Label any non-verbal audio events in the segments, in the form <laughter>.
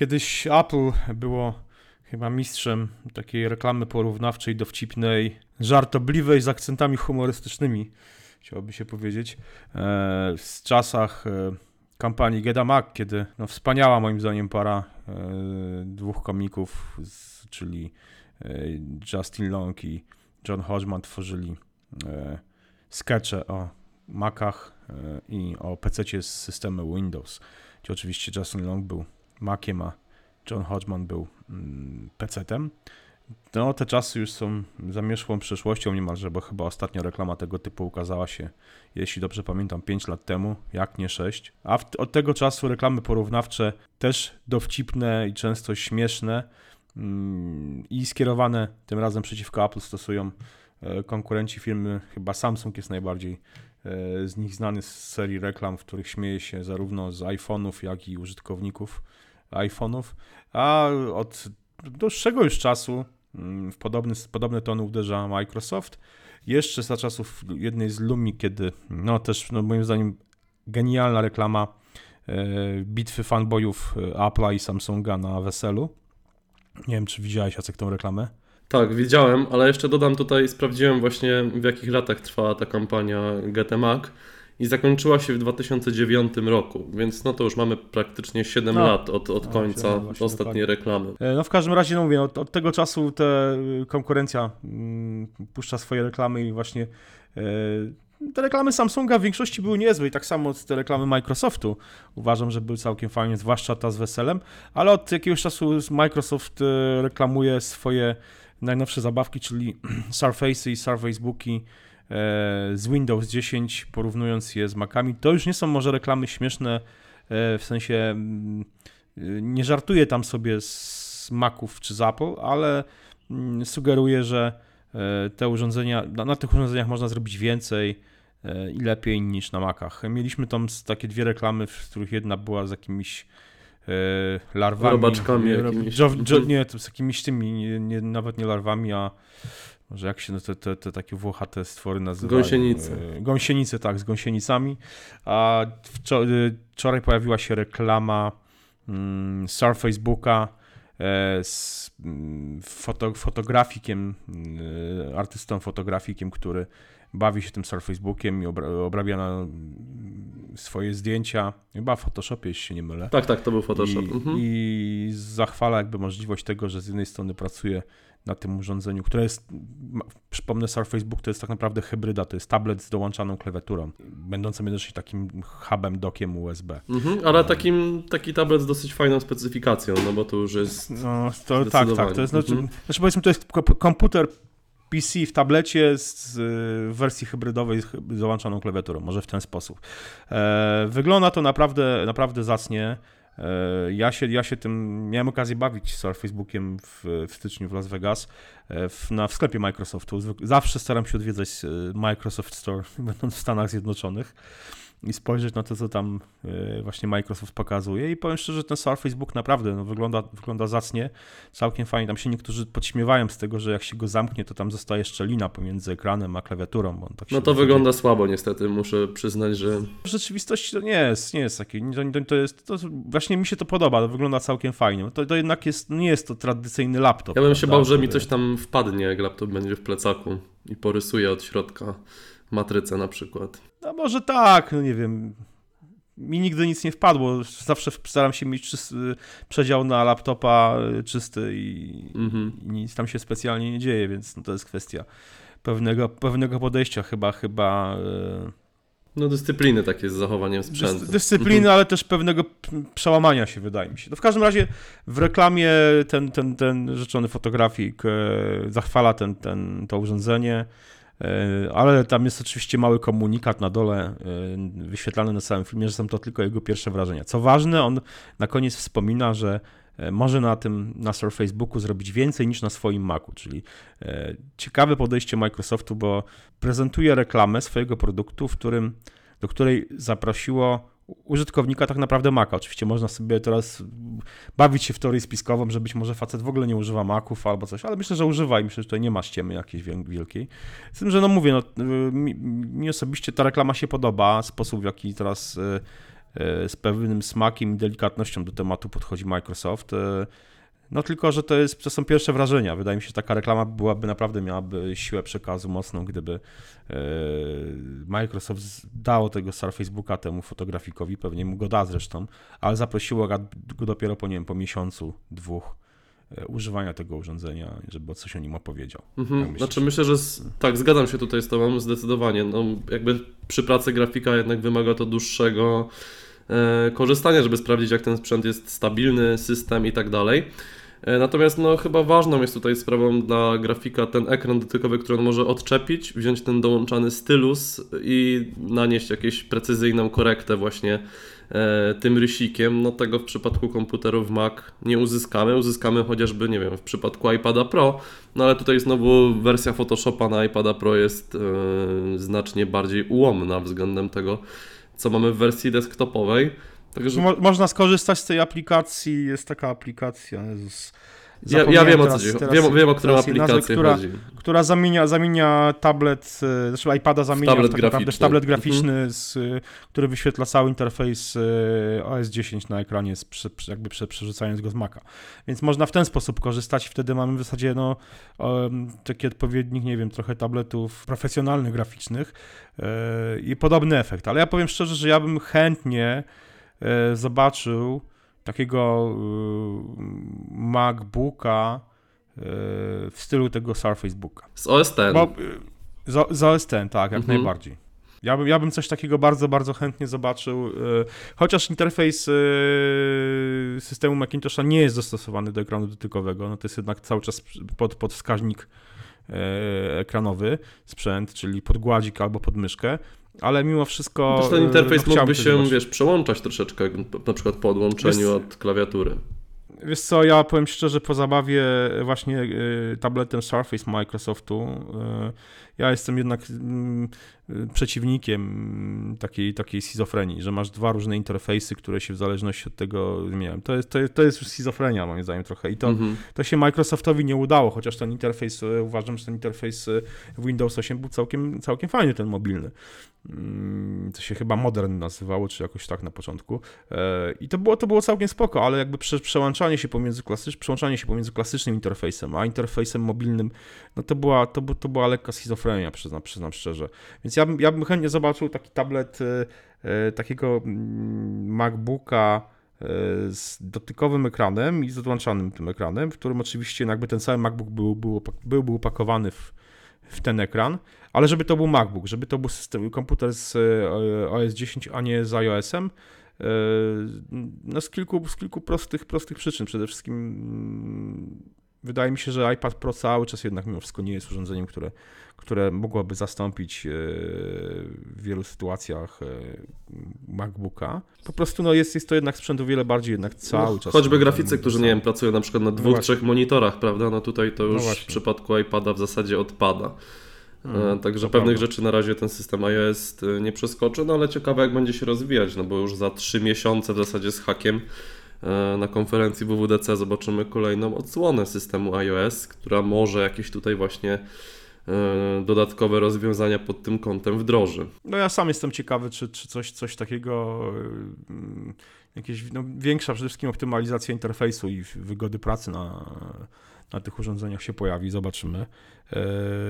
Kiedyś Apple było chyba mistrzem takiej reklamy porównawczej, dowcipnej, żartobliwej z akcentami humorystycznymi, chciałoby się powiedzieć. E, w czasach e, kampanii Get Mac, kiedy no, wspaniała moim zdaniem para e, dwóch komików, czyli Justin Long i John Hodgman tworzyli skecze o Macach i o PC z systemu Windows, gdzie oczywiście Justin Long był Maciem, a John Hodgman był mm, PC-tem. No, te czasy już są zamieszłą przeszłością niemalże, bo chyba ostatnia reklama tego typu ukazała się, jeśli dobrze pamiętam, 5 lat temu, jak nie 6. A w, od tego czasu reklamy porównawcze też dowcipne i często śmieszne mm, i skierowane tym razem przeciwko Apple stosują e, konkurenci firmy, chyba Samsung jest najbardziej e, z nich znany z serii reklam, w których śmieje się zarówno z iPhone'ów, jak i użytkowników iPhone'ów, a od dłuższego już czasu mm, w podobny, podobne tony uderza Microsoft. Jeszcze za czasów jednej z Lumi, kiedy no też no moim zdaniem genialna reklama e, bitwy fanboyów e, Apple'a i Samsunga na weselu. Nie wiem, czy widziałeś Jacek tą reklamę? Tak, widziałem, ale jeszcze dodam tutaj, sprawdziłem właśnie w jakich latach trwała ta kampania Get Mac i zakończyła się w 2009 roku, więc no to już mamy praktycznie 7 no. lat od, od no, końca no, ostatniej reklamy. E, no w każdym razie, no mówię, od, od tego czasu te y, konkurencja mm, puszcza swoje reklamy i właśnie e, te reklamy Samsunga w większości były niezłe i tak samo te reklamy Microsoftu uważam, że były całkiem fajnie, zwłaszcza ta z weselem, ale od jakiegoś czasu Microsoft e, reklamuje swoje najnowsze zabawki, czyli <clears throat> Surface i Surface Booki E, z Windows 10, porównując je z Macami. To już nie są może reklamy śmieszne, e, w sensie mm, nie żartuję tam sobie z Maców czy z Apple, ale mm, sugeruję, że e, te urządzenia, na tych urządzeniach można zrobić więcej i lepiej niż na Macach. Mieliśmy tam takie dwie reklamy, w których jedna była z jakimiś larwami. Robaczkami jakimiś. Nie, z jakimiś tymi, nie, nawet nie larwami, a może jak się te, te, te takie włochate stwory nazywają? Gąsienice. E, gąsienice, tak, z gąsienicami. A e, wczoraj pojawiła się reklama mm, Surface Booka e, z mm, foto, fotografikiem, artystą fotografikiem, który bawi się tym Surface Bookiem i obrabia na swoje zdjęcia, chyba w Photoshopie, jeśli się nie mylę. Tak, tak, to był Photoshop. I, mhm. i zachwala jakby możliwość tego, że z jednej strony pracuje na tym urządzeniu, które jest, przypomnę, Surface Book to jest tak naprawdę hybryda, to jest tablet z dołączaną klawiaturą, będącym jednocześnie takim hubem, dokiem USB. Mhm, ale takim, taki tablet z dosyć fajną specyfikacją, no bo to już jest no, to, Tak, tak, to jest, znaczy, mhm. znaczy powiedzmy, to jest komputer PC w tablecie z wersji hybrydowej z dołączoną klawiaturą, może w ten sposób. E, wygląda to naprawdę, naprawdę zacnie. E, ja się, ja się tym miałem okazję bawić z Facebookiem w, w styczniu w Las Vegas e, w, na, w sklepie Microsoftu. Zawsze staram się odwiedzać e, Microsoft Store, <laughs> będąc w Stanach Zjednoczonych i spojrzeć na to, co tam e, właśnie Microsoft pokazuje. I powiem szczerze, ten Surface Book naprawdę no, wygląda, wygląda zacnie, całkiem fajnie. Tam się niektórzy podśmiewają z tego, że jak się go zamknie, to tam zostaje szczelina pomiędzy ekranem a klawiaturą. Tak no to wygląda słabo niestety, muszę przyznać, że... W rzeczywistości to nie jest, nie jest taki, to, to jest, to właśnie mi się to podoba, to wygląda całkiem fajnie. To, to jednak jest, nie jest to tradycyjny laptop. Ja bym się bał, że mi coś tam wpadnie, jak laptop będzie w plecaku i porysuje od środka matrycę na przykład. No może tak, no nie wiem. Mi nigdy nic nie wpadło. Zawsze staram się mieć czysty, przedział na laptopa y, czysty i, mhm. i, nic tam się specjalnie nie dzieje, więc no to jest kwestia pewnego, pewnego podejścia chyba, chyba... Yy... No dyscypliny takie z zachowaniem sprzętu. Dys, dyscypliny, mhm. ale też pewnego przełamania się wydaje mi się. No w każdym razie w reklamie ten, ten, ten rzeczony fotografik yy, zachwala ten, ten, to urządzenie, ale tam jest oczywiście mały komunikat na dole e, wyświetlany na całym filmie, że są to tylko jego pierwsze wrażenia. Co ważne, on na koniec wspomina, że e, może na tym, na Surface Booku zrobić więcej niż na swoim Macu, czyli ciekawe podejście Microsoftu, bo prezentuje reklamę swojego produktu, w którym, do której zaprosiło użytkownika tak naprawdę Maca. Oczywiście można sobie teraz bawić się w teorię spiskową, że być może facet w ogóle nie używa Maców albo coś, ale myślę, że używa i myślę, że tutaj nie ma ściemy jakiejś wielkiej. Z tym, że no mówię, no, mi, mi osobiście ta reklama się podoba, sposób w jaki teraz z pewnym smakiem i delikatnością do tematu podchodzi Microsoft. No tylko, że to, jest, to są pierwsze wrażenia. Wydaje mi się, że taka reklama byłaby naprawdę miałaby siłę przekazu mocną, gdyby e, Microsoft dało tego Surface Booka temu fotografikowi, pewnie mu go da zresztą, ale zaprosiło go dopiero po, nie wiem, po miesiącu, dwóch e, używania tego urządzenia, żeby coś o nim opowiedział. Mhm. Znaczy myślę, że z, tak, zgadzam się tutaj z Tobą zdecydowanie. No, jakby przy pracy grafika jednak wymaga to dłuższego e, korzystania, żeby sprawdzić jak ten sprzęt jest stabilny, system i tak dalej. E, natomiast no, chyba ważną jest tutaj sprawą dla grafika ten ekran dotykowy, który on może odczepić, wziąć ten dołączany stylus i nanieść jakąś precyzyjną korektę właśnie e, tym rysikiem. No tego w przypadku komputerów Mac nie uzyskamy. Uzyskamy chociażby, nie wiem, w przypadku iPada Pro, no ale tutaj znowu wersja Photoshopa na iPada Pro jest e, znacznie bardziej ułomna względem tego, co mamy w wersji desktopowej. Także... Mo można skorzystać z tej aplikacji, jest taka aplikacja, Jezus. Ja, ja, wiem teraz, o co chodzi. Wiem, wiem o którą aplikację która, chodzi. Która zamienia, zamienia tablet, e, znaczy iPada zamienia tablet, tak graficzny. tablet graficzny, mhm. z, który wyświetla cały interfejs e, OS 10 na ekranie, jakby przerzucając go z Maca. Więc można w ten sposób korzystać wtedy mamy w zasadzie no, taki odpowiednik, nie wiem, trochę tabletów profesjonalnych, graficznych yy, i podobny efekt. Ale ja powiem szczerze, że ja bym chętnie E, zobaczył takiego e, MacBooka e, w stylu tego Surface Booka. Z OS X. Bo, z, z OS X, tak, jak mhm. najbardziej. Ja bym, ja bym coś takiego bardzo, bardzo chętnie zobaczył, chociaż interfejs systemu Macintosha nie jest dostosowany do ekranu dotykowego, no to jest jednak cały czas pod, pod wskaźnik ekranowy sprzęt, czyli pod gładzik albo pod myszkę, ale mimo wszystko. Też ten interfejs no, mógłby się, wiesz, przełączać troszeczkę, na przykład po odłączeniu wiesz, od klawiatury. Wiesz co, ja powiem szczerze, po zabawie właśnie y, tabletem Surface Microsoftu, y, ja jestem jednak mm, przeciwnikiem takiej, takiej schizofrenii, że masz dwa różne interfejsy, które się w zależności od tego zmieniają. To jest, to jest, to jest już schizofrenia moim zdaniem trochę i to, mhm. to się Microsoftowi nie udało, chociaż ten interfejs, uważam, że ten interfejs e, Windows 8 był całkiem, całkiem fajny, ten mobilny. Mm, to się chyba Modern nazywało, czy jakoś tak na początku. E, I to było, to było całkiem spoko, ale jakby prze, przełączanie się pomiędzy klasycz, przełączanie się pomiędzy klasycznym interfejsem, a interfejsem mobilnym, no to była, to, to była lekka schizofrenia, przyznam, przyznam szczerze. Więc ja bym, ja bym chętnie zobaczył taki tablet y, y, takiego mm, MacBooka y, z dotykowym ekranem i z odłączanym tym ekranem, w którym oczywiście jakby ten cały MacBook był, był, był, upakowany w, w ten ekran, ale żeby to był MacBook, żeby to był system, komputer z OS 10, a nie z iOS-em, no z kilku, z kilku prostych, prostych przyczyn. Przede wszystkim mm, wydaje mi się, że iPad Pro cały czas jednak mimo wszystko nie jest urządzeniem, które, które mogłoby zastąpić e, w wielu sytuacjach e, MacBooka. Po prostu no, jest, jest to jednak sprzęt o wiele bardziej jednak cały no, czas. Choćby graficy, którzy nie wiem, pracują na przykład na dwóch, no trzech monitorach, prawda? No tutaj to no już no w przypadku iPada w zasadzie odpada. Hmm, Także pewnych prawda. rzeczy na razie ten system iOS nie przeskoczy, no ale ciekawe jak będzie się rozwijać, no bo już za trzy miesiące w zasadzie z hakiem E, na konferencji WWDC zobaczymy kolejną odsłonę systemu iOS, która może jakieś tutaj właśnie e, dodatkowe rozwiązania pod tym kątem wdroży. No ja sam jestem ciekawy, czy, czy coś, coś takiego, e, jakieś no, większa przede wszystkim optymalizacja interfejsu i wygody pracy na, na tych urządzeniach się pojawi, zobaczymy.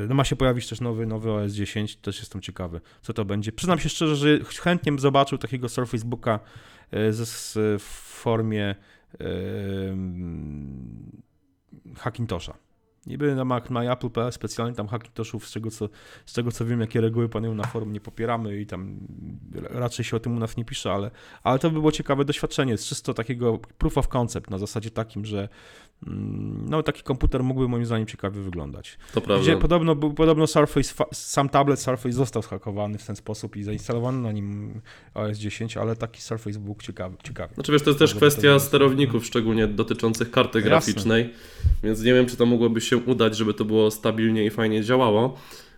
No ma się pojawić też nowy, nowy OS 10, też jestem ciekawy, co to będzie. Przyznam się szczerze, że chętnie bym zobaczył takiego Surface Booka w formie Hackintosha. Niby na Mac, na Apple.pl specjalnie tam Hackintoshów, z tego, co, z tego co wiem, jakie reguły panują na forum, nie popieramy i tam raczej się o tym u nas nie pisze, ale, ale to by było ciekawe doświadczenie, z czysto takiego proof of concept, na zasadzie takim, że mm, no taki komputer mógłby moim zdaniem ciekawie wyglądać. To prawda. Gdzie podobno, podobno Surface, sam tablet Surface został zhakowany w ten sposób i zainstalowano na nim OS 10, ale taki Surface Book ciekawy. ciekawy. Znaczy wiesz, to jest też kwestia sterowników, szczególnie dotyczących karty Jasne. graficznej, więc nie wiem, czy to mogłoby się udać, żeby to było stabilnie i fajnie działało.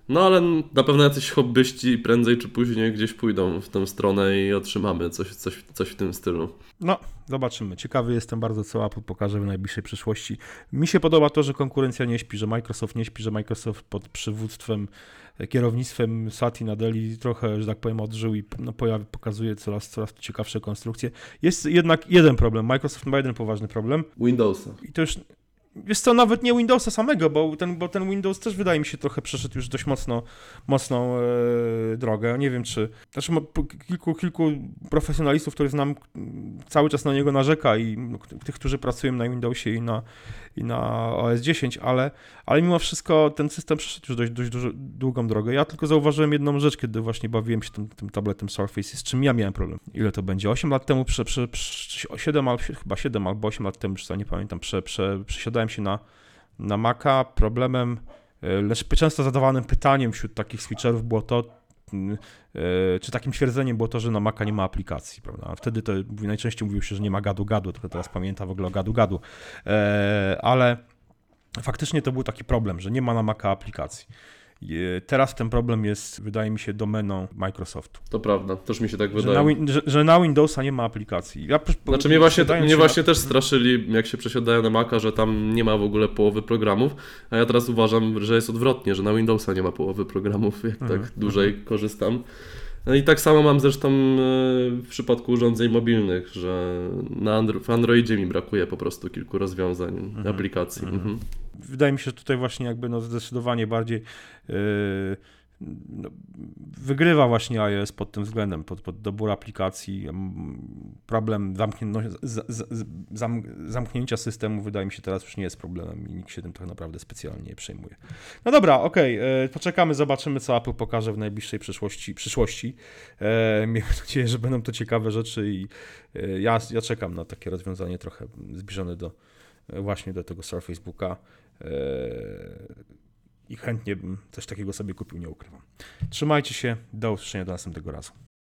No ale na pewno jacyś hobbyści prędzej czy później gdzieś pójdą w tę stronę i otrzymamy coś, coś, coś w tym stylu. No, zobaczymy. Ciekawy jestem bardzo, co Apple pokaże w najbliższej przyszłości. Mi się podoba to, że konkurencja nie śpi, że Microsoft nie śpi, że Microsoft pod przywództwem, kierownictwem Satya Nadeli trochę, że tak powiem, odżył i no, pojawi, pokazuje coraz, coraz ciekawsze konstrukcje. Jest jednak jeden problem. Microsoft ma jeden poważny problem. Windowsa. I to już Wiesz co, nawet nie Windowsa samego, bo ten, bo ten Windows też wydaje mi się trochę przeszedł już dość mocno, mocną e, drogę. Nie wiem czy. Znaczy, kilku, kilku profesjonalistów, których znam, cały czas na niego narzeka i tych, którzy pracują na Windowsie i na, i na OS 10, ale, ale mimo wszystko ten system przeszedł już dość, dość dużo, długą drogę. Ja tylko zauważyłem jedną rzecz, kiedy właśnie bawiłem się tym, tym tabletem Surface, z czym ja miałem problem. Ile to będzie? 8 lat temu, prze, prze, prze, 7, chyba 7 albo 8 lat temu, już nie pamiętam, prze, prze, przesiadałem się na, na Maca. Problemem, e, lecz często zadawanym pytaniem wśród takich switcherów było to, czy takim twierdzeniem było to, że na Maca nie ma aplikacji, prawda? Wtedy to najczęściej mówił się, że nie ma gadu-gadu, tylko teraz pamiętam w ogóle o gadu-gadu, e, ale faktycznie to był taki problem, że nie ma na Maca aplikacji. Teraz ten problem jest, wydaje mi się, domeną Microsoftu. To prawda, też mi się tak że wydaje. Na, że, że, na Windowsa nie ma aplikacji. Ja, znaczy mnie właśnie, mnie właśnie na... też straszyli, jak się przesiadają na Maca, że tam nie ma w ogóle połowy programów, a ja teraz uważam, że jest odwrotnie, że na Windowsa nie ma połowy programów, jak mhm. tak dłużej mhm. korzystam. No i tak samo mam zresztą e, w przypadku urządzeń mobilnych, że na Andro w Androidzie mi brakuje po prostu kilku rozwiązań, mhm. aplikacji. Mhm. Wydaje mi się, że tutaj właśnie jakby no zdecydowanie bardziej yy, no, wygrywa właśnie iOS pod tym względem, pod, pod dobór aplikacji. Problem zam, zamknięcia systemu wydaje mi się teraz już nie jest problemem i nikt się tym tak naprawdę specjalnie nie przejmuje. No dobra, okej, okay. poczekamy, zobaczymy co Apple pokaże w najbliższej przyszłości. przyszłości. E, miejmy nadzieję, że będą to ciekawe rzeczy i e, ja, ja czekam na takie rozwiązanie trochę zbliżone do właśnie do tego Surface Booka. E, i chętnie bym coś takiego sobie kupił, nie ukrywam. Trzymajcie się, do usłyszenia do następnego razu.